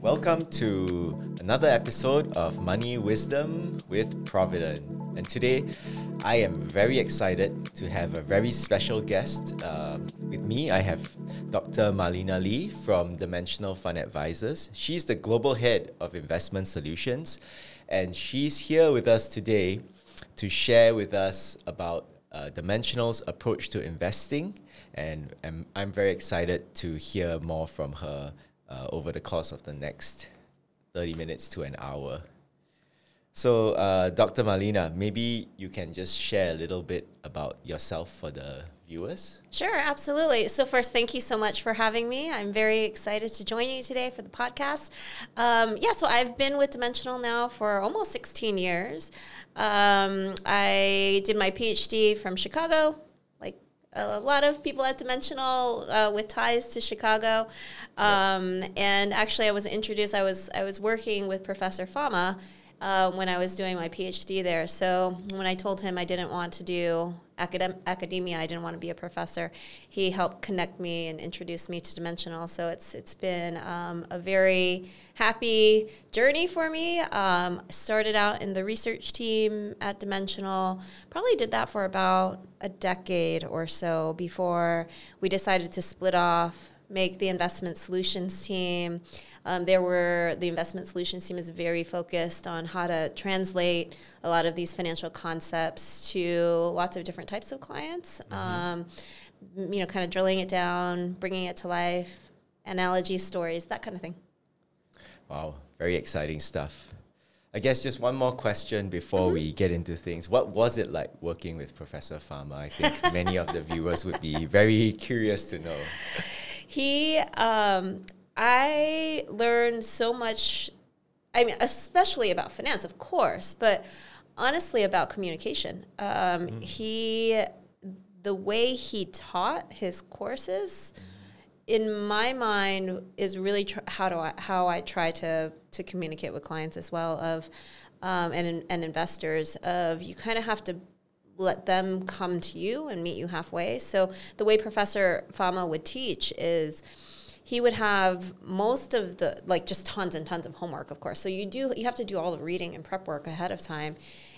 Welcome to another episode of Money Wisdom with Providend. And today, I am very excited to have a very special guest. Uh, with me, I have Dr. Marlena Lee from Dimensional Fund Advisors. She's the global head of investment solutions, and she's here with us today to share with us about uh, Dimensional's approach to investing. And, and I'm very excited to hear more from her uh, over the course of the next 30 minutes to an hour. So, uh, Dr. Marlena, maybe you can just share a little bit about yourself for the viewers. Sure, absolutely. So, first, thank you so much for having me. I'm very excited to join you today for the podcast. Um, yeah, so I've been with Dimensional now for almost 16 years. Um, I did my PhD from Chicago, a lot of people at Dimensional uh, with ties to Chicago. Um, And actually, I was introduced. I was I was working with Professor Fama uh, when I was doing my PhD there. So when I told him I didn't want to do academ- academia, I didn't want to be a professor, he helped connect me and introduce me to Dimensional. So it's it's been um, a very happy journey for me. Um, started out in the research team at Dimensional. Probably did that for about a decade or so before we decided to split off make the investment solutions team. Um, there were the investment solutions team is very focused on how to translate a lot of these financial concepts to lots of different types of clients. Mm-hmm. Um, you know, kind of drilling it down, bringing it to life, analogies, stories, that kind of thing. Wow, very exciting stuff. I guess just one more question before mm-hmm. we get into things. What was it like working with Professor Fama? I think many of the viewers would be very curious to know. He, um, I learned so much. I mean, especially about finance, of course, but honestly about communication. Um, mm. He, the way he taught his courses, in my mind, is really tr- how do I how I try to to communicate with clients as well of um, and and investors of you kind of have to let them come to you and meet you halfway. So the way Professor Fama would teach is he would have most of the like just tons and tons of homework of course. So you do you have to do all the reading and prep work ahead of time.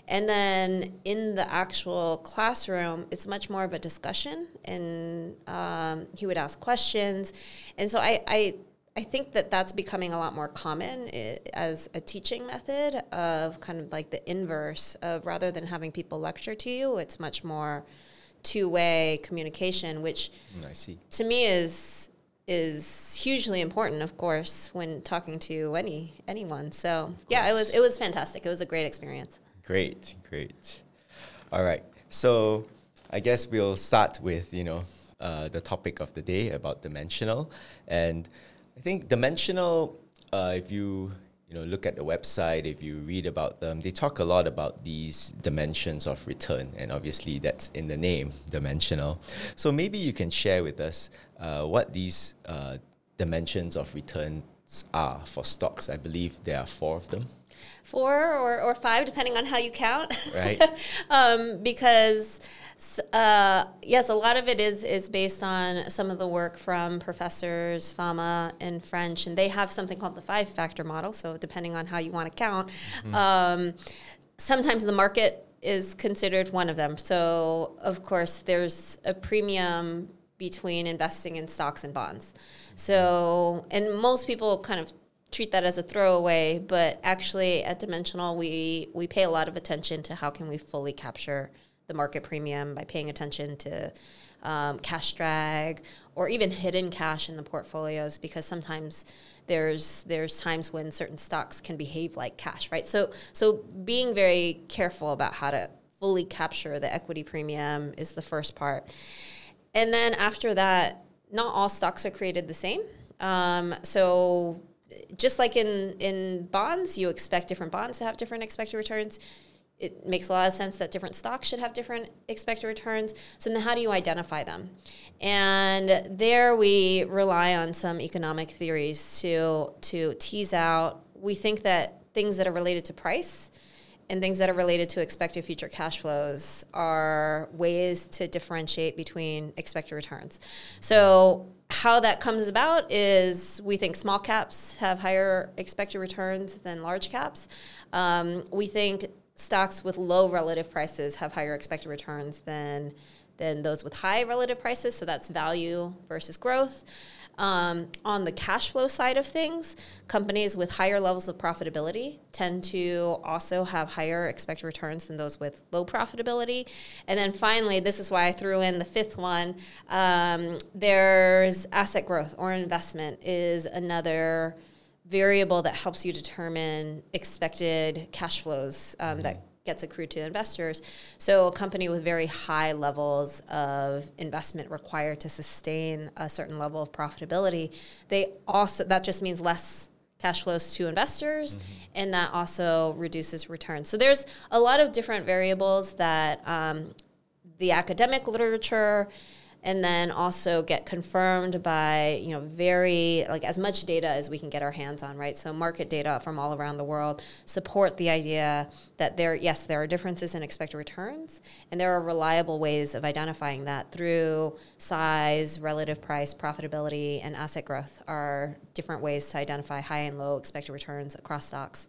And then in the actual classroom it's much more of a discussion and um, he would ask questions. And so I, I I think that that's becoming a lot more common as a teaching method of kind of like the inverse of rather than having people lecture to you, it's much more two-way communication, which mm, I see. to me is is hugely important, of course, when talking to any anyone. So yeah, it was it was fantastic. It was a great experience. Great, great. All right, so I guess we'll start with you know uh, the topic of the day about dimensional and I think dimensional. Uh, if you you know look at the website, if you read about them, they talk a lot about these dimensions of return, and obviously that's in the name, dimensional. So maybe you can share with us uh, what these uh, dimensions of returns are for stocks. I believe there are four of them four or, or five, depending on how you count. Right. um, because uh, yes, a lot of it is is based on some of the work from professors Fama and French, and they have something called the five factor model. So depending on how you want to count, mm-hmm. um, sometimes the market is considered one of them. So of course, there's a premium between investing in stocks and bonds. So and most people kind of treat that as a throwaway, but actually at Dimensional, we we pay a lot of attention to how can we fully capture the market premium by paying attention to um, cash drag or even hidden cash in the portfolios because sometimes there's there's times when certain stocks can behave like cash, right? So so being very careful about how to fully capture the equity premium is the first part, and then after that, not all stocks are created the same. Um, so just like in in bonds, you expect different bonds to have different expected returns it makes a lot of sense that different stocks should have different expected returns. So then how do you identify them? And there we rely on some economic theories to to tease out. We think that things that are related to price and things that are related to expected future cash flows are ways to differentiate between expected returns. So how that comes about is we think small caps have higher expected returns than large caps. Um, we think stocks with low relative prices have higher expected returns than than those with high relative prices. So that's value versus growth. Um, on the cash flow side of things, companies with higher levels of profitability tend to also have higher expected returns than those with low profitability. And then finally, this is why I threw in the fifth one um, there's asset growth or investment, is another variable that helps you determine expected cash flows um, mm-hmm. that gets accrued to investors. So a company with very high levels of investment required to sustain a certain level of profitability, they also that just means less cash flows to investors mm-hmm. and that also reduces returns. So there's a lot of different variables that um, the academic literature and then also get confirmed by you know very like as much data as we can get our hands on right? So market data from all around the world support the idea that there yes there are differences in expected returns and there are reliable ways of identifying that through size relative price profitability and asset growth are different ways to identify high and low expected returns across stocks.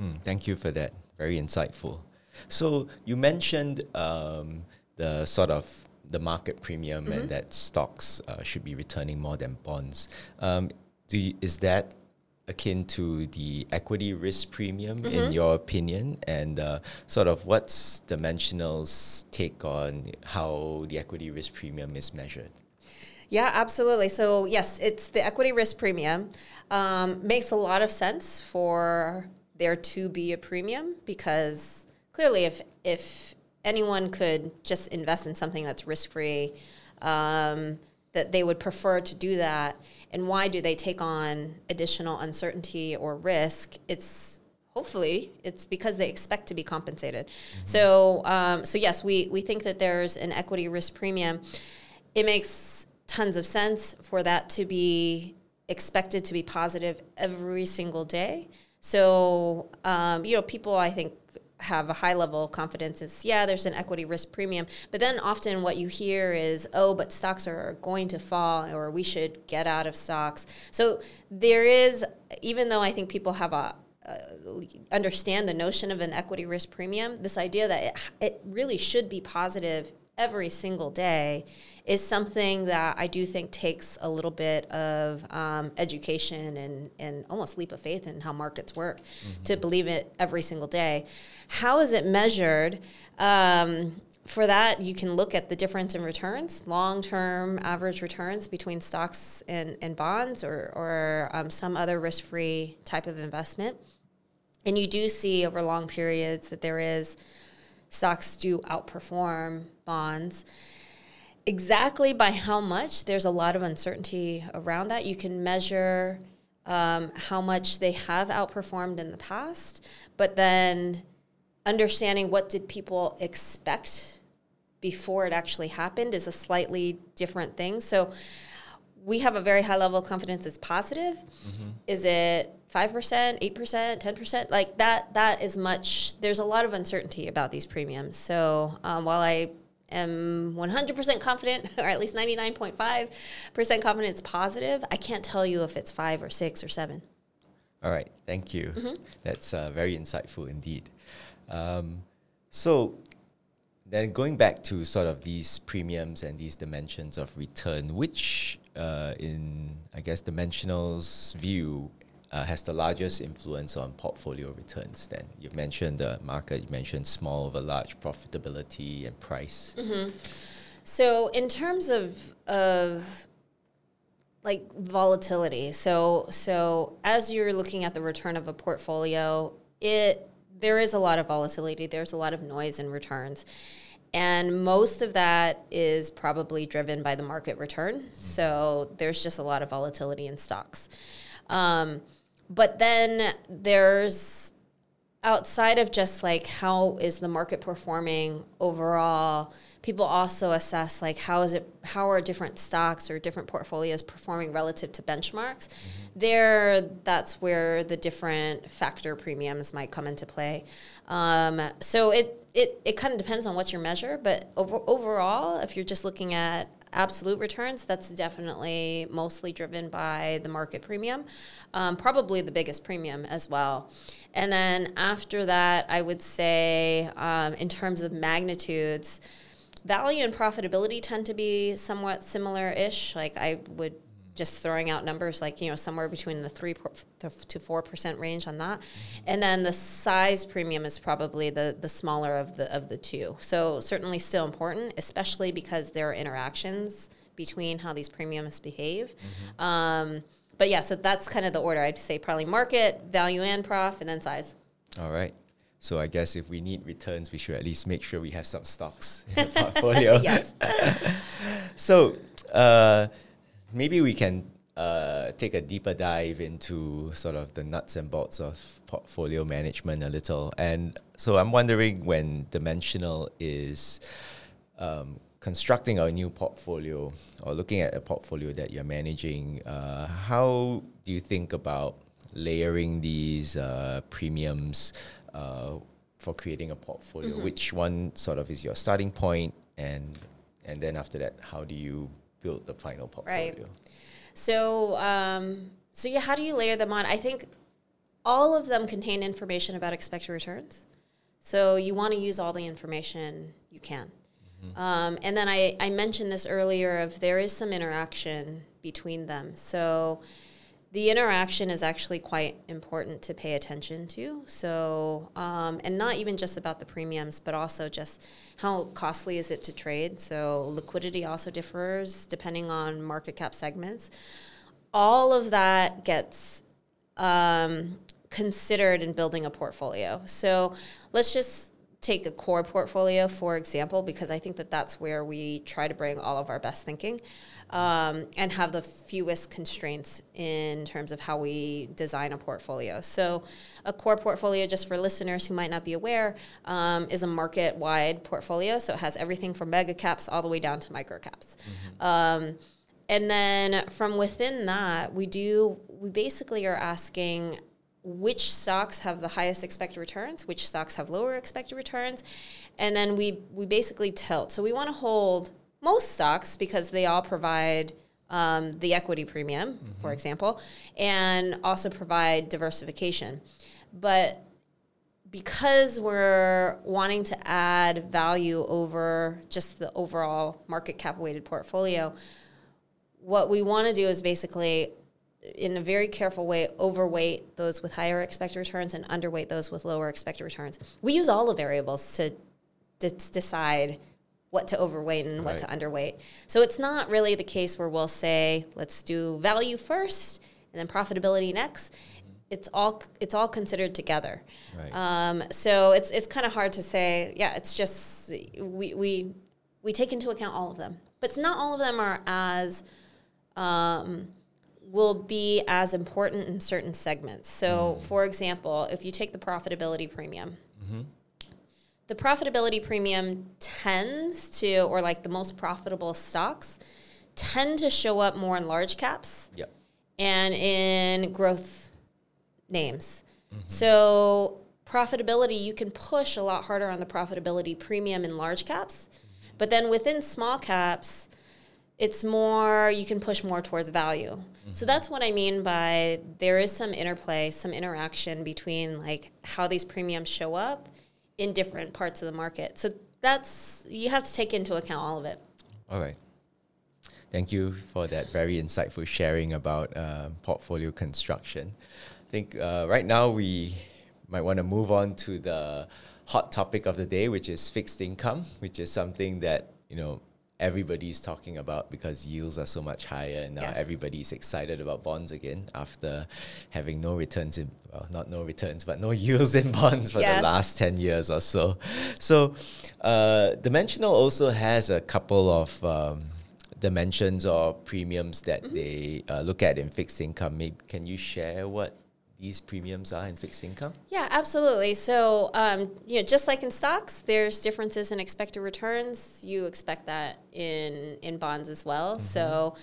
Mm, thank you for that. Very insightful. So you mentioned um, the sort of the market premium mm-hmm. and that stocks uh, should be returning more than bonds. Um, do you, is that akin to the equity risk premium mm-hmm. in your opinion? And uh, sort of what's Dimensional's take on how the equity risk premium is measured? Yeah, absolutely. So yes, it's the equity risk premium. Um, makes a lot of sense for there to be a premium because clearly, if if anyone could just invest in something that's risk free, um, that they would prefer to do that. And why do they take on additional uncertainty or risk? It's hopefully it's because they expect to be compensated. Mm-hmm. So, um, so yes, we we think that there's an equity risk premium. It makes tons of sense for that to be expected to be positive every single day. So, um, you know, people I think have a high level of confidence is yeah there's an equity risk premium. But then often what you hear is oh but stocks are going to fall or we should get out of stocks. So there is even though i think people have a uh, understand the notion of an equity risk premium this idea that it, it really should be positive every single day is something that I do think takes a little bit of um, education and, and almost leap of faith in how markets work mm-hmm. to believe it every single day. How is it measured? Um, for that, you can look at the difference in returns, long term average returns between stocks and, and bonds or, or um, some other risk free type of investment. And you do see over long periods that there is stocks do outperform bonds. Exactly by how much, there's a lot of uncertainty around that. You can measure um, how much they have outperformed in the past, but then understanding what did people expect before it actually happened is a slightly different thing. So we have a very high level of confidence it's positive. Mm-hmm. Is it 5%, 8%, 10%? Like that that is much there's a lot of uncertainty about these premiums. So um, while I am 100% confident or at least 99.5% confident it's positive, I can't tell you if it's 5 or 6 or 7. All right, thank you. Mm-hmm. That's uh, very insightful indeed. Um, so then going back to sort of these premiums and these dimensions of return, which uh, in I guess Dimensional's view uh, has the largest influence on portfolio returns? Then you mentioned the market, you mentioned small over large profitability and price. Mm-hmm. So in terms of of like volatility, so so as you're looking at the return of a portfolio, it there is a lot of volatility. There's a lot of noise in returns. And most of that is probably driven by the market return. So there's just a lot of volatility in stocks. Um, but then there's outside of just like how is the market performing overall people also assess like how is it how are different stocks or different portfolios performing relative to benchmarks mm-hmm. there that's where the different factor premiums might come into play um, so it it, it kind of depends on what your measure but over, overall if you're just looking at absolute returns, that's definitely mostly driven by the market premium, um, probably the biggest premium as well. And then after that, I would say um, in terms of magnitudes, value and profitability tend to be somewhat similar ish. Like I would just throwing out numbers like you know somewhere between the three to four percent range on that, and then the size premium is probably the the smaller of the of the two. So certainly still important, especially because there are interactions between how these premiums behave. Mm-hmm. Um, but yeah, so that's kind of the order. I'd say probably market, value and prof, and then size. All right. So I guess if we need returns, we should at least make sure we have some stocks in the portfolio. yes. so uh, maybe we can uh, take a deeper dive into sort of the nuts and bolts of portfolio management a little. And so I'm wondering when Dimensional is um, constructing a new portfolio or looking at a portfolio that you're managing, uh, how do you think about layering these uh, premiums uh, for creating a portfolio? Mm-hmm. Which one sort of is your starting point, and and then after that, how do you build the final portfolio? Right. So, um, so yeah, how do you layer them on? I think all of them contain information about expected returns. So you want to use all the information you can. Mm-hmm. Um, and then I, I mentioned this earlier of there is some interaction between them. So the interaction is actually quite important to pay attention to. So, um, and not even just about the premiums, but also just how costly is it to trade. So, liquidity also differs depending on market cap segments. All of that gets um, considered in building a portfolio. So, let's just take a core portfolio, for example, because I think that that's where we try to bring all of our best thinking um, and have the fewest constraints in terms of how we design a portfolio. So, a core portfolio, just for listeners who might not be aware, um, is a market wide portfolio. So, it has everything from mega caps all the way down to micro caps. Mm-hmm. Um, and then from within that, we do, we basically are asking which stocks have the highest expected returns, which stocks have lower expected returns, and then we we basically tilt. So we want to hold most stocks because they all provide um, the equity premium, mm-hmm. for example, and also provide diversification. But because we're wanting to add value over just the overall market cap weighted portfolio, what we want to do is basically in a very careful way overweight those with higher expected returns and underweight those with lower expected returns. We use all the variables to, to decide what to overweight and what to underweight. So it's not really the case where we'll say, let's do value first and then profitability next. Mm-hmm. It's all it's all considered together. Right. Um, so it's it's kind of hard to say. Yeah, it's just we we we take into account all of them, but not all of them are as um, will be as important in certain segments. So, mm. for example, if you take the profitability premium. Mm-hmm the profitability premium tends to, or like the most profitable stocks, tend to show up more in large caps yep. and in growth names. Mm-hmm. So, profitability, you can push a lot harder on the profitability premium in large caps. Mm-hmm. But then within small caps, it's more, you can push more towards value. Mm-hmm. So that's what I mean by there is some interplay, some interaction between like how these premiums show up in different parts of the market. So that's you have to take into account all of it. All right. Thank you for that very insightful sharing about uh, portfolio construction. I think uh, right now we might want to move on to the hot topic of the day, which is fixed income, which is something that you know everybody's talking about because yields are so much higher and now yeah. everybody's excited about bonds again after having no returns in well not no returns but no yields in bonds for yes. the last 10 years or so so uh, dimensional also has a couple of um, dimensions or premiums that mm-hmm. they uh, look at in fixed income Maybe, can you share what these premiums are in fixed income? Yeah, absolutely. So, um, you know, just like in stocks, there's differences in expected returns. You expect that in in bonds as well. Mm-hmm. So,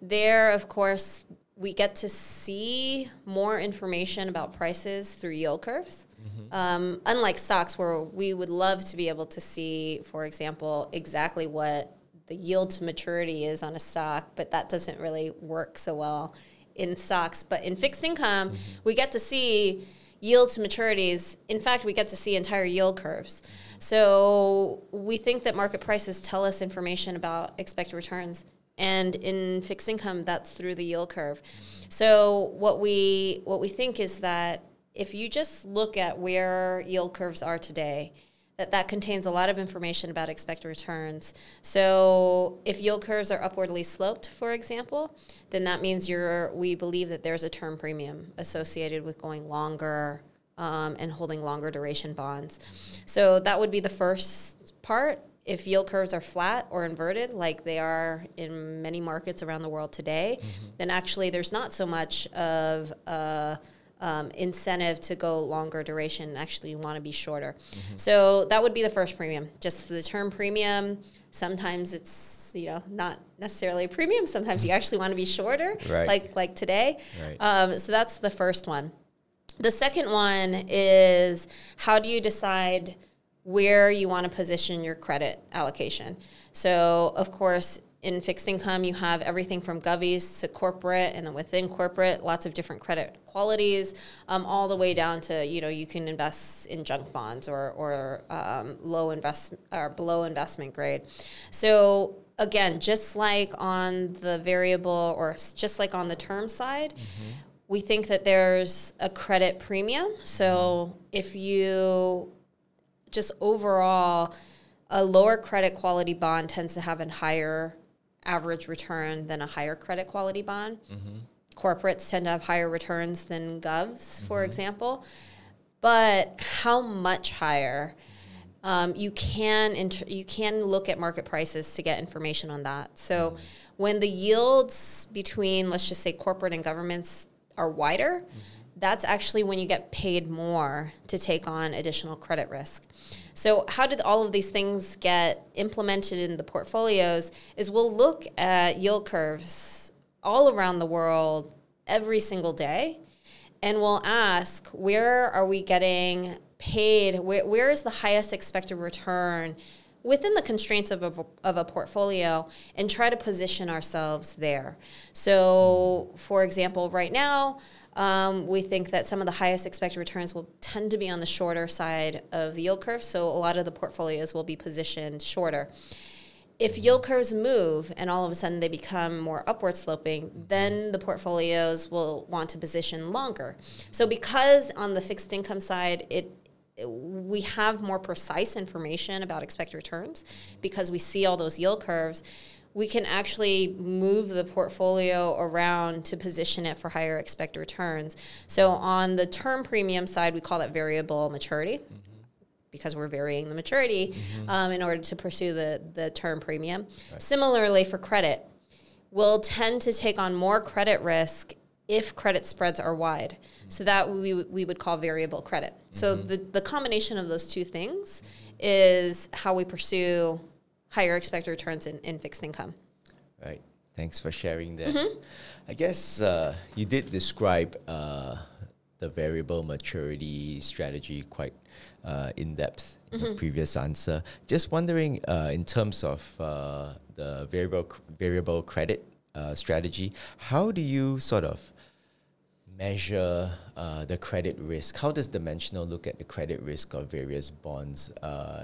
there, of course, we get to see more information about prices through yield curves. Mm-hmm. Um, unlike stocks, where we would love to be able to see, for example, exactly what the yield to maturity is on a stock, but that doesn't really work so well in stocks. But in fixed income, mm-hmm. we get to see yield to maturities. In fact, we get to see entire yield curves. So we think that market prices tell us information about expected returns. And in fixed income, that's through the yield curve. So what we what we think is that if you just look at where yield curves are today, that that contains a lot of information about expected returns. So if yield curves are upwardly sloped, for example, then that means you're we believe that there's a term premium associated with going longer um, and holding longer duration bonds. So that would be the first part. If yield curves are flat or inverted, like they are in many markets around the world today, mm-hmm. then actually there's not so much of a um, incentive to go longer duration. and Actually, you want to be shorter. Mm-hmm. So that would be the first premium. Just the term premium. Sometimes it's you know not necessarily a premium. Sometimes you actually want to be shorter, right. like like today. Right. Um, so that's the first one. The second one is how do you decide where you want to position your credit allocation? So of course in fixed income, you have everything from govies to corporate, and then within corporate, lots of different credit qualities, um, all the way down to you know you can invest in junk bonds or or um, low invest or below investment grade. So again, just like on the variable or just like on the term side. Mm-hmm. We think that there's a credit premium. So if you just overall, a lower credit quality bond tends to have a higher average return than a higher credit quality bond. Mm-hmm. Corporates tend to have higher returns than govs, mm-hmm. for example. But how much higher? Um, you can inter- you can look at market prices to get information on that. So mm-hmm. when the yields between let's just say corporate and governments are wider, mm-hmm. that's actually when you get paid more to take on additional credit risk. So, how did all of these things get implemented in the portfolios? Is we'll look at yield curves all around the world every single day, and we'll ask where are we getting paid? Where, where is the highest expected return? within the constraints of a, of a portfolio and try to position ourselves there. So, for example, right now, um, we think that some of the highest expected returns will tend to be on the shorter side of the yield curve, so a lot of the portfolios will be positioned shorter. If yield curves move and all of a sudden they become more upward sloping, then the portfolios will want to position longer. So, because on the fixed income side, it we have more precise information about expected returns because we see all those yield curves we can actually move the portfolio around to position it for higher expected returns. So on the term premium side, we call that variable maturity. Mm-hmm. Because we're varying the maturity mm-hmm. um, in order to pursue the, the term premium. Right. Similarly, for credit, we'll tend to take on more credit risk if credit spreads are wide. So that we, we would call variable credit. So mm-hmm. the, the combination of those two things is how we pursue higher expected returns in, in fixed income. Right. Thanks for sharing that. Mm-hmm. I guess uh, you did describe uh, the variable maturity strategy quite uh, in depth in mm-hmm. the previous answer. Just wondering, uh, in terms of uh, the variable variable credit uh, strategy, how do you sort of measure the credit risk? How does Dimensional look at the credit risk of various bonds?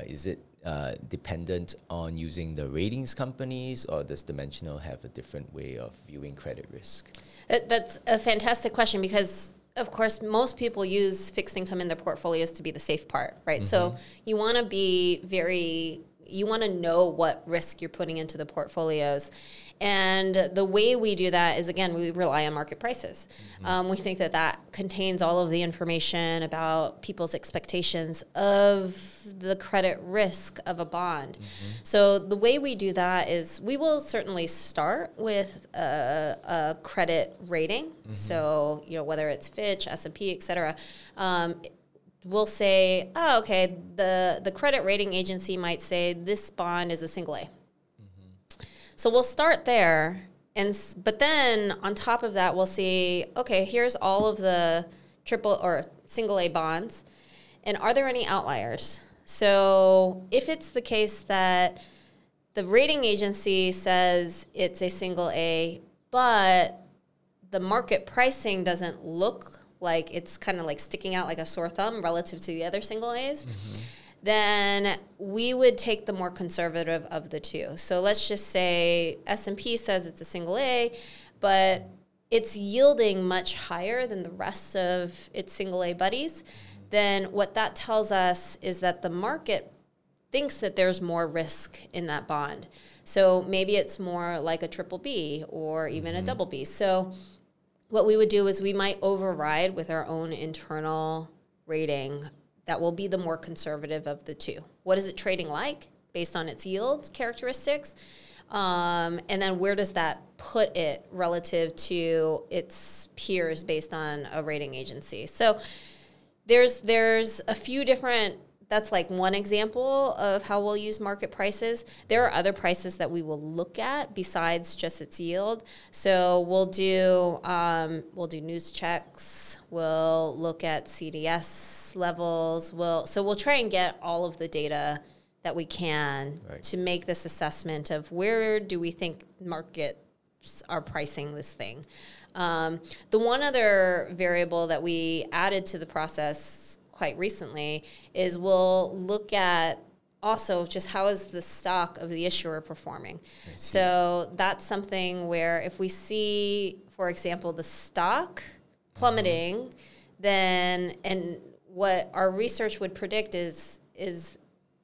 is it uh, dependent on using the ratings companies, or does Dimensional have a different way of viewing credit risk? That's a fantastic question because of course, most people use fixed income in their portfolios to be the safe part, right? Mm-hmm. So you want to be very, you want to know what risk you're putting into the portfolios. And the way we do that is, again, we rely on market prices. Mm-hmm. Um, we think that that contains all of the information about people's expectations of the credit risk of a bond. Mm-hmm. So the way we do that is we will certainly start with a, a credit rating. Mm-hmm. So, you know, whether it's Fitch, S&P, et cetera, um, we'll say, oh, okay, the, the credit rating agency might say this bond is a single A. Mm-hmm. So we'll start there. And, but then on top of that, we'll see, okay, here's all of the triple or single A bonds. And are there any outliers? So if it's the case that the rating agency says it's a single A, but the market pricing doesn't look like it's kind of like sticking out like a sore thumb relative to the other single A's, mm-hmm. then we would take the more conservative of the two. So let's just say S&P says it's a single A, but it's yielding much higher than the rest of its single A buddies. Then what that tells us is that the market thinks that there's more risk in that bond. So maybe it's more like a triple B or even mm-hmm. a double B. So what we would do is we might override with our own internal rating that will be the more conservative of the two. What is it trading like based on its yield characteristics? Um, and then where does that put it relative to its peers based on a rating agency? So there's there's a few different that's like one example of how we'll use market prices. There are other prices that we will look at besides just its yield. So we'll do um, we'll do news checks. We'll look at CDS levels. We'll so we'll try and get all of the data that we can right. to make this assessment of where do we think markets are pricing this thing. Um, the one other variable that we added to the process quite recently is we'll look at also just how is the stock of the issuer performing. So that's something where if we see, for example, the stock plummeting, mm-hmm. then and what our research would predict is is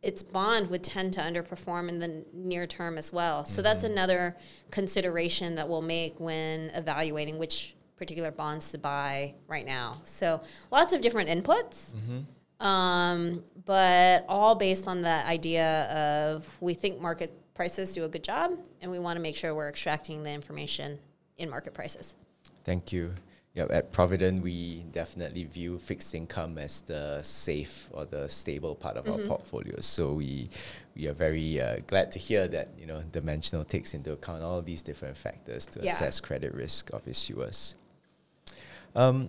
its bond would tend to underperform in the near term as well. So mm-hmm. that's another consideration that we'll make when evaluating which particular bonds to buy right now. So lots of different inputs, mm-hmm. um, but all based on the idea of we think market prices do a good job, and we want to make sure we're extracting the information in market prices. Thank you. Yeah, at Providend, we definitely view fixed income as the safe or the stable part of mm-hmm. our portfolio. So we we are very uh, glad to hear that you know Dimensional takes into account all these different factors to yeah. assess credit risk of issuers. Um,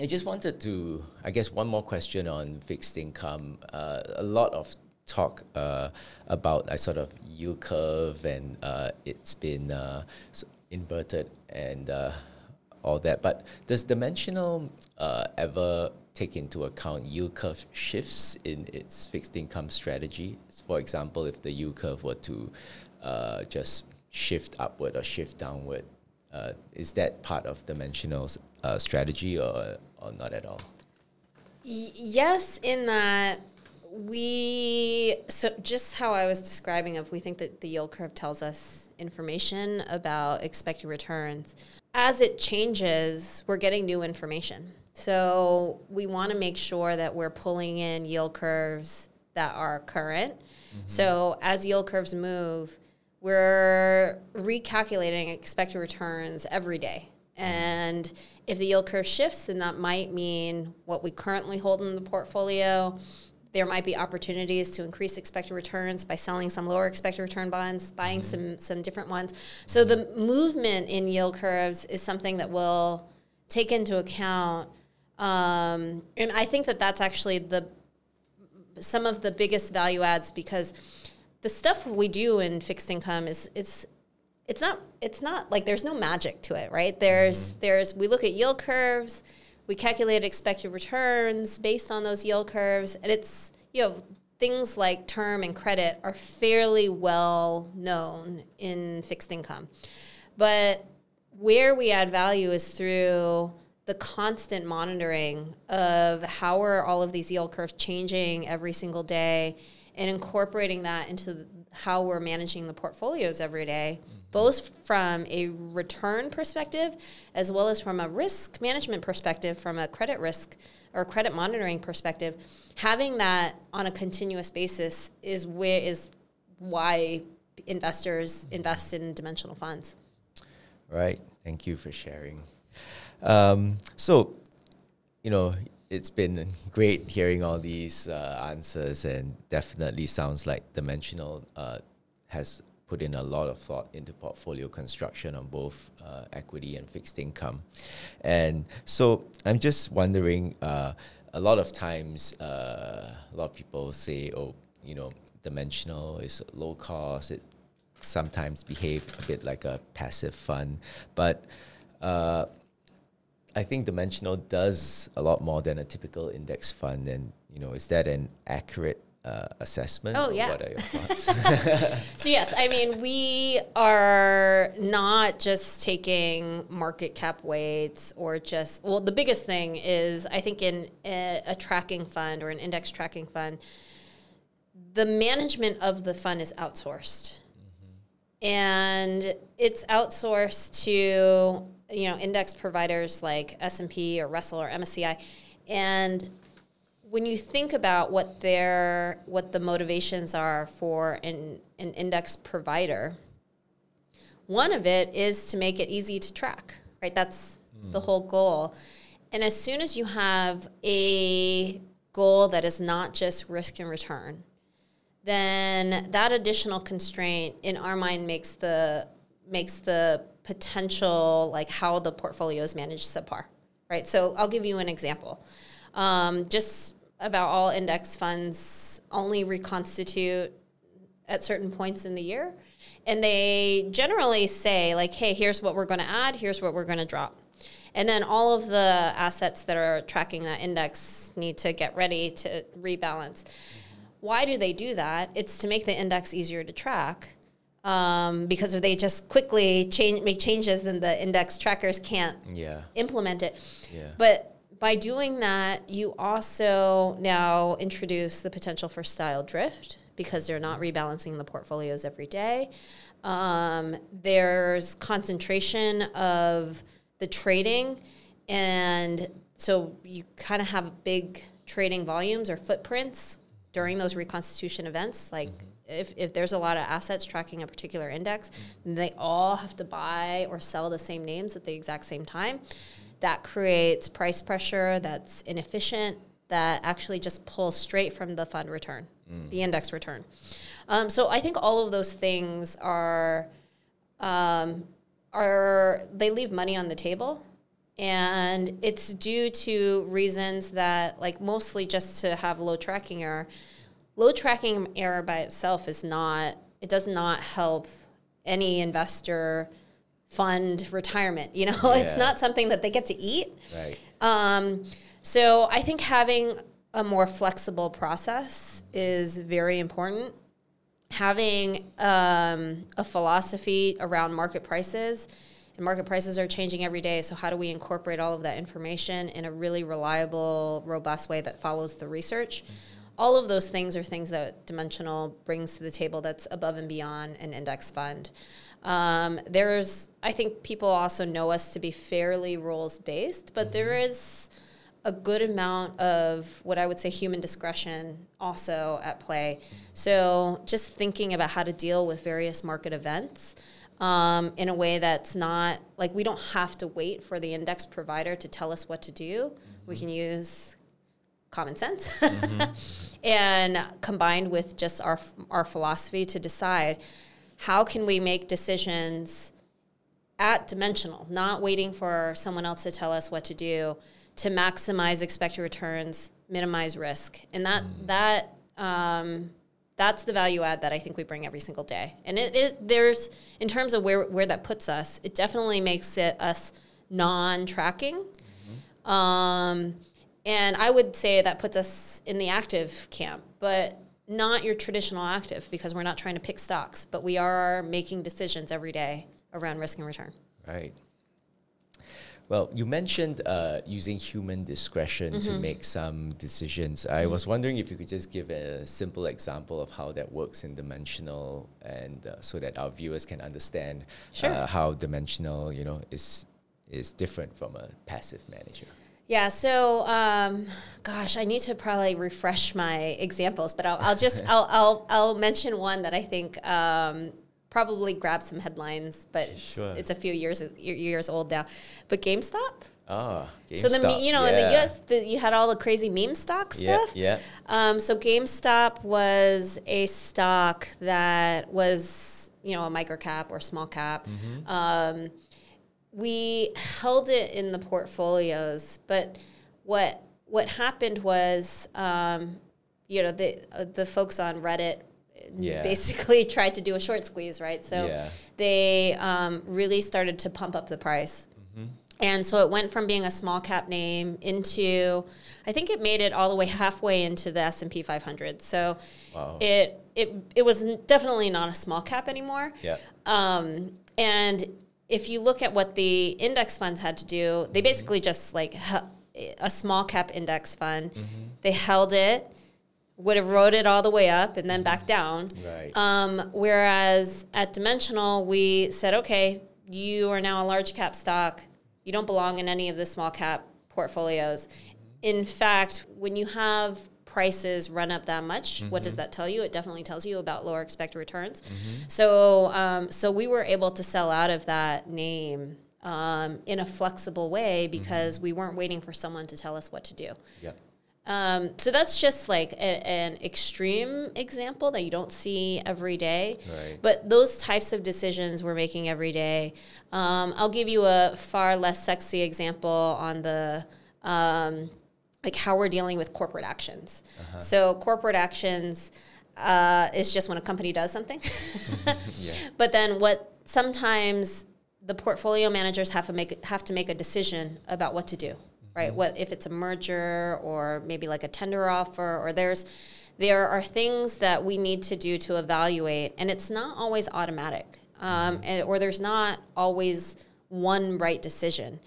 I just wanted to, I guess, one more question on fixed income. Uh, a lot of talk uh, about a sort of yield curve and uh, it's been uh, inverted and uh, all that. But does Dimensional uh, ever take into account yield curve shifts in its fixed income strategy? For example, if the yield curve were to just shift upward or shift downward, is that part of Dimensional's uh, strategy or, or not at all? Y- yes, in that we so just how I was describing of we think that the yield curve tells us information about expected returns. As it changes, we're getting new information. So we want to make sure that we're pulling in yield curves that are current. Mm-hmm. So as yield curves move, we're recalculating expected returns every day. Mm-hmm. And if the yield curve shifts, then that might mean what we currently hold in the portfolio. There might be opportunities to increase expected returns by selling some lower expected return bonds, buying mm-hmm. some some different ones. So the movement in yield curves is something that we'll take into account, um, and I think that that's actually the some of the biggest value adds because the stuff we do in fixed income is it's it's not it's not like there's no magic to it, right? There's mm-hmm. there's we look at yield curves, we calculate expected returns based on those yield curves, and it's you know things like term and credit are fairly well known in fixed income. But where we add value is through the constant monitoring of how are all of these yield curves changing every single day and incorporating that into how we're managing the portfolios every day both from a return perspective as well as from a risk management perspective, from a credit risk or credit monitoring perspective, having that on a continuous basis is where is why investors invest in dimensional funds. Right. Thank you for sharing. Um, so, you know, it's been great hearing all these uh, answers, and definitely sounds like Dimensional uh, has put in a lot of thought into portfolio construction on both uh, equity and fixed income. And so I'm just wondering uh, a lot of times, uh, a lot of people say, oh, you know, dimensional is low cost, it sometimes behave a bit like a passive fund, but uh, I think Dimensional does a lot more than a typical index fund. And you know, is that an accurate uh, assessment? Oh, yeah. What are your thoughts? So yes, I mean we are not just taking market cap weights or just well the biggest thing is I think in a, a tracking fund or an index tracking fund the management of the fund is outsourced. And it's outsourced to you know index providers like S&P or Russell or MSCI and when you think about what their what the motivations are for an, an index provider, one of it is to make it easy to track, right? That's the whole goal. And as soon as you have a goal that is not just risk and return, then that additional constraint in our mind makes the makes the potential like how the portfolio is managed subpar, right? So I'll give you an example. Um, just about all index funds only reconstitute at certain points in the year. And they generally say, like, hey, here's what we're going to add, here's what we're going to drop. And then all of the assets that are tracking that index need to get ready to rebalance. Why do they do that? It's to make the index easier to track. Um, because if they just quickly change, make changes, then the index trackers can't yeah. implement it. Yeah. But by doing that, you also now introduce the potential for style drift because they're not rebalancing the portfolios every day. Um, there's concentration of the trading, and so you kind of have big trading volumes or footprints during those reconstitution events. Like if, if there's a lot of assets tracking a particular index, they all have to buy or sell the same names at the exact same time that creates price pressure that's inefficient that actually just pulls straight from the fund return the index return. Um, so i think all of those things are um, are they leave money on the table. And it's due to reasons that like mostly just to have low tracking error. Low tracking error by itself is not it does not help any investor fund retirement. You know, it's not something that they get to eat. Right. Um, so I think having a more flexible process is very important. Having um, a philosophy around market prices, and market prices are changing every day. So how do we incorporate all of that information in a really reliable, robust way that follows the research? All of those things are things that Dimensional brings to the table that's above and beyond an index fund. Um, there's, I think people also know us to be fairly rules based, but there is a good amount of what I would say human discretion also at play. So just thinking about how to deal with various market events um, in a way that's not like we don't have to wait for the index provider to tell us what to do. We can use common sense and combined with just our our philosophy to decide how can we make decisions at dimensional, not waiting for someone else to tell us what to do to maximize expected returns, minimize risk, and that that um, that's the value add that I think we bring every single day. And it, it there's in terms of where where that puts us, it definitely makes it us non-tracking. Um, and I would say that puts us in the active camp, but not your traditional active because we're not trying to pick stocks, but we are making decisions every day around risk and return. Right. Well, you mentioned uh, using human discretion to Mm-hmm. make some decisions. I was wondering if you could just give a simple example of how that works in dimensional, and uh, so that our viewers can understand Sure. uh, how dimensional, you know, is is different from a passive manager. Yeah, so um, gosh, I need to probably refresh my examples, but I'll, I'll just I'll, I'll I'll mention one that I think um, probably grabbed some headlines, but it's, Sure. it's a few years years old now. But GameStop. Ah, So the you know in the. U.S. The, you had all the crazy meme stock Yeah, stuff. yeah. Um, so GameStop was a stock that was, you know, a micro cap or small cap. Mm-hmm. Um, we held it in the portfolios, but what what happened was, um, you know, the uh, the folks on Reddit Yeah. basically tried to do a short squeeze, right? So Yeah. they um, really started to pump up the price. Mm-hmm. And so it went from being a small cap name into, I think it made it all the way halfway into the S and P 500. So Wow. it it it was definitely not a small cap anymore. Yeah. Um, and if you look at what the index funds had to do, they mm-hmm. basically just like a small cap index fund. Mm-hmm. They held it, would have rode it all the way up and then mm-hmm. back down. Right. Um, whereas at Dimensional, we said, okay, you are now a large cap stock. You don't belong in any of the small cap portfolios. In fact, when you have prices run up that much, what does that tell you? It definitely tells you about lower expected returns. So, um, so we were able to sell out of that name um, in a flexible way because we weren't waiting for someone to tell us what to do. yeah. Um, so that's just like a, an extreme example that you don't see every day. Right. But those types of decisions we're making every day. Um, I'll give you a far less sexy example on the um, like how we're dealing with corporate actions. So corporate actions uh, is just when a company does something. Yeah. But then what sometimes the portfolio managers have to make have to make a decision about what to do, right? What if it's a merger or maybe like a tender offer or there's there are things that we need to do to evaluate and it's not always automatic. Um, and, or there's not always one right decision.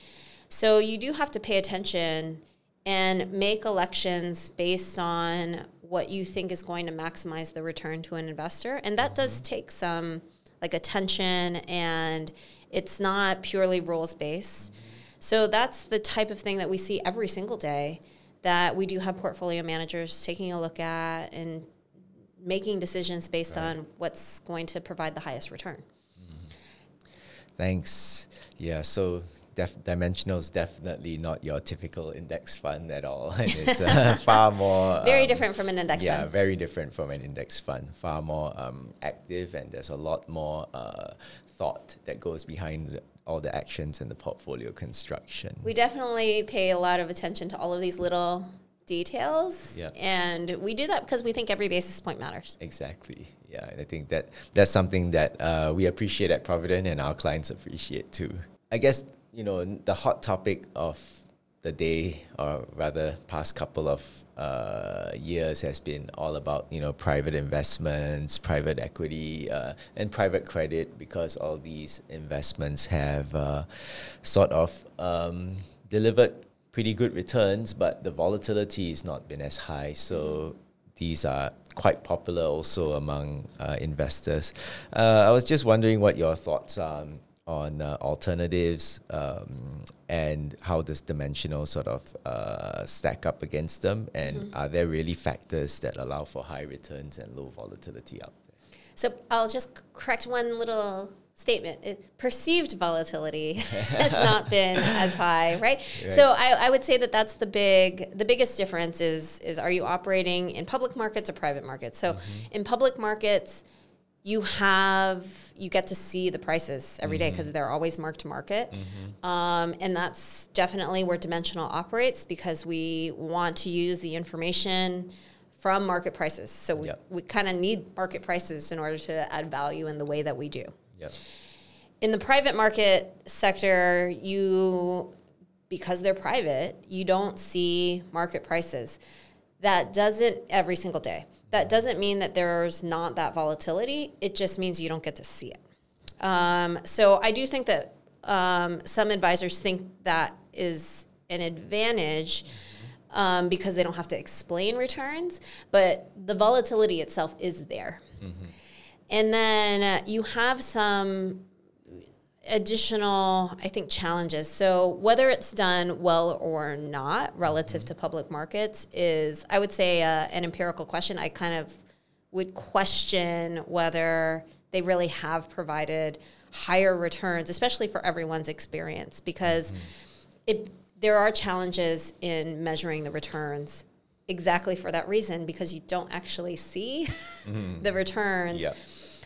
So you do have to pay attention and make elections based on what you think is going to maximize the return to an investor. And that does mm-hmm. take some like attention and it's not purely rules based. So that's the type of thing that we see every single day that we do have portfolio managers taking a look at and making decisions based on what's going to provide the highest return. Mm-hmm. Thanks. Yeah, so def- Dimensional is definitely not your typical index fund at all. And it's uh, far more. Very um, different from an index yeah, fund. very different from an index fund. Far more um, active, and there's a lot more uh, thought that goes behind all the actions and the portfolio construction. We definitely pay a lot of attention to all of these little details. Yeah. And we do that because we think every basis point matters. Exactly. Yeah, and I think that that's something that uh, we appreciate at Providend and our clients appreciate too. I guess you know the hot topic of the day, or rather, past couple of uh, years has been all about you know private investments, private equity, uh, and private credit because all these investments have uh, sort of um, delivered pretty good returns, but the volatility has not been as high. So these are quite popular also among uh, investors. Uh, I was just wondering what your thoughts are on- uh, alternatives um, and how does dimensional sort of uh, stack up against them, and are there really factors that allow for high returns and low volatility out there? So I'll just correct one little statement. It, perceived volatility has not been as high, right? So I, I would say that that's the big, the biggest difference is is are you operating in public markets or private markets? So in public markets, you have you get to see the prices every day because they're always marked to market, um, and that's definitely where Dimensional operates because we want to use the information from market prices. So we, Yep. we kind of need market prices in order to add value in the way that we do. Yep. In the private market sector, you because they're private, you don't see market prices. That doesn't every single day. That doesn't mean that there's not that volatility. It just means you don't get to see it. Um, so I do think that um, some advisors think that is an advantage um, because they don't have to explain returns, but the volatility itself is there. And then uh, you have some additional, I think, challenges. So whether it's done well or not relative to public markets is, I would say, uh, an empirical question. I kind of would question whether they really have provided higher returns, especially for everyone's experience, because it there are challenges in measuring the returns exactly for that reason because you don't actually see the returns.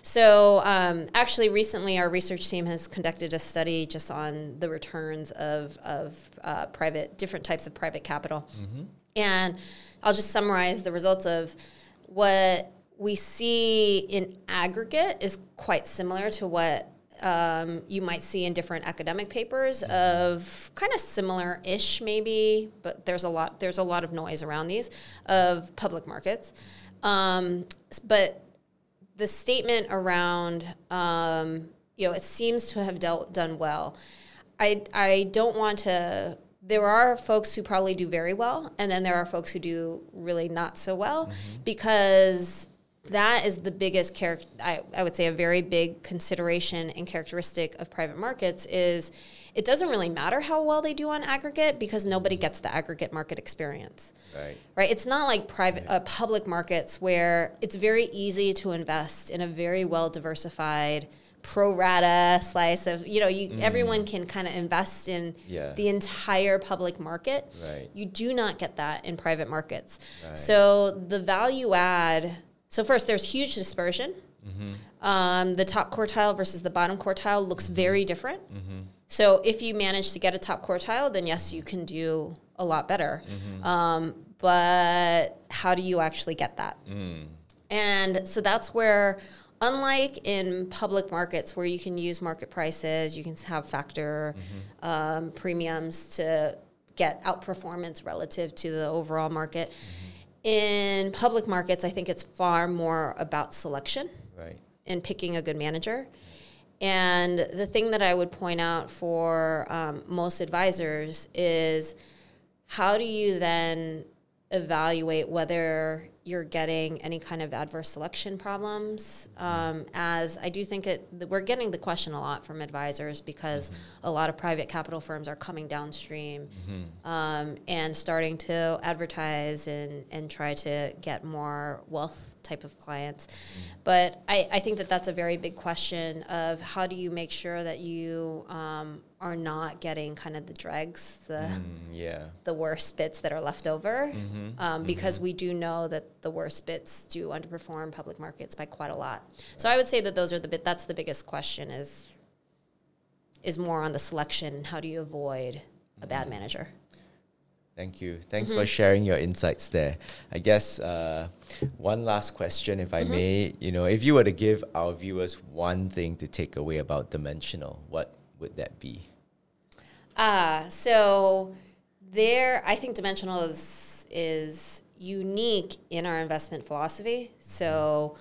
So, um, actually, recently our research team has conducted a study just on the returns of, of uh, private, different types of private capital. And I'll just summarize the results of what we see in aggregate is quite similar to what um, you might see in different academic papers of kind of similar-ish maybe, but there's a lot there's a lot of noise around these of public markets. Um, but the statement around um, you know it seems to have dealt done well. I I don't want to. There are folks who probably do very well, and then there are folks who do really not so well, mm-hmm. because that is the biggest character I, I would say a very big consideration and characteristic of private markets is it doesn't really matter how well they do on aggregate because nobody gets the aggregate market experience right right it's not like private right. uh, public markets where it's very easy to invest in a very well diversified pro rata slice of you know you mm. everyone can kind of invest in yeah. the entire public market right. you do not get that in private markets right. so the value add so first, there's huge dispersion. Mm-hmm. Um, the top quartile versus the bottom quartile looks very different. Mm-hmm. So if you manage to get a top quartile, then yes, you can do a lot better. Mm-hmm. Um, but how do you actually get that? Mm. And so that's where, unlike in public markets where you can use market prices, you can have factor um, premiums to get outperformance relative to the overall market. In public markets, I think it's far more about selection right. and picking a good manager. And the thing that I would point out for um, most advisors is how do you then evaluate whether you're getting any kind of adverse selection problems. Um, as I do think it, we're getting the question a lot from advisors because mm-hmm. a lot of private capital firms are coming downstream mm-hmm. um, and starting to advertise and, and try to get more wealth type of clients. Mm-hmm. But I, I think that that's a very big question of how do you make sure that you um, are not getting kind of the dregs, the mm, yeah, the worst bits that are left over, mm-hmm, um, because mm-hmm. we do know that the worst bits do underperform public markets by quite a lot. So I would say that those are the bit. That's the biggest question is is more on the selection. How do you avoid a bad mm-hmm. manager? Thank you. Thanks for mm-hmm. sharing your insights there. I guess uh, one last question, if I mm-hmm. may. You know, if you were to give our viewers one thing to take away about Dimensional, what would that be? Ah, uh, so there, I think dimensional is is unique in our investment philosophy. So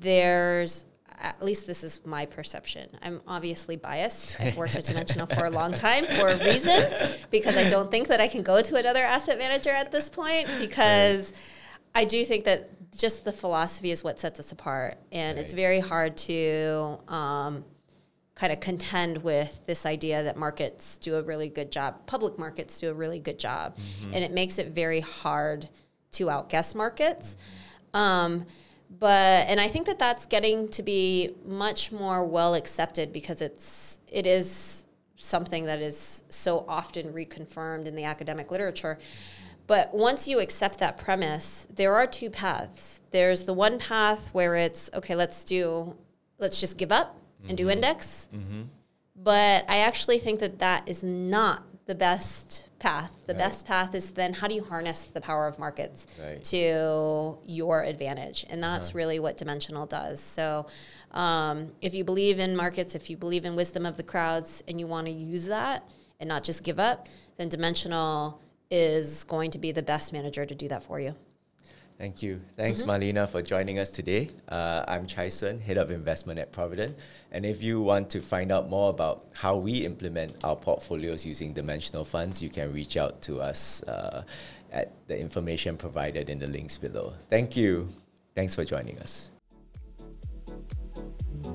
there's at least this is my perception. I'm obviously biased. I've worked at Dimensional for a long time for a reason because I don't think that I can go to another asset manager at this point because right. I do think that just the philosophy is what sets us apart, and right. it's very hard to. Um, kind of contend with this idea that markets do a really good job, public markets do a really good job, mm-hmm. and it makes it very hard to outguess markets. Mm-hmm. Um, but and I think that that's getting to be much more well accepted because it's it is something that is so often reconfirmed in the academic literature. But once you accept that premise, there are two paths. There's the one path where it's okay, let's do let's just give up mm-hmm. and do mm-hmm. index. Mm-hmm. But I actually think that that is not the best path. The right. best path is then how do you harness the power of markets right. to your advantage? And that's uh-huh. really what Dimensional does. So um, if you believe in markets, if you believe in wisdom of the crowds, and you want to use that and not just give up, then Dimensional is going to be the best manager to do that for you. Thank you. Thanks, mm-hmm. Marlena, for joining us today. Uh, I'm Chye Hsern, Head of Investment at Providend. And if you want to find out more about how we implement our portfolios using dimensional funds, you can reach out to us uh, at the information provided in the links below. Thank you. Thanks for joining us.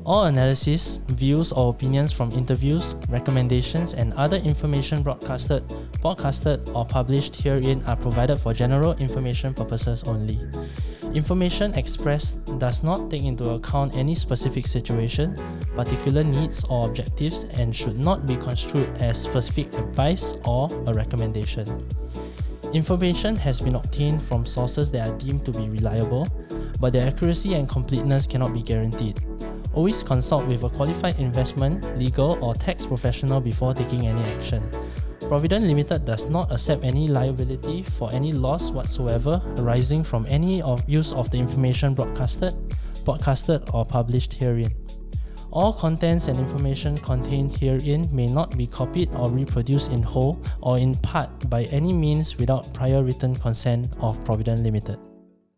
All analysis, views, or opinions from interviews, recommendations, and other information broadcasted, podcasted, or published herein are provided for general information purposes only. Information expressed does not take into account any specific situation, particular needs, or objectives and should not be construed as specific advice or a recommendation. Information has been obtained from sources that are deemed to be reliable, but their accuracy and completeness cannot be guaranteed. Always consult with a qualified investment, legal, or tax professional before taking any action. Providend Limited does not accept any liability for any loss whatsoever arising from any of use of the information broadcasted, broadcasted or published herein. All contents and information contained herein may not be copied or reproduced in whole or in part by any means without prior written consent of Providend Limited.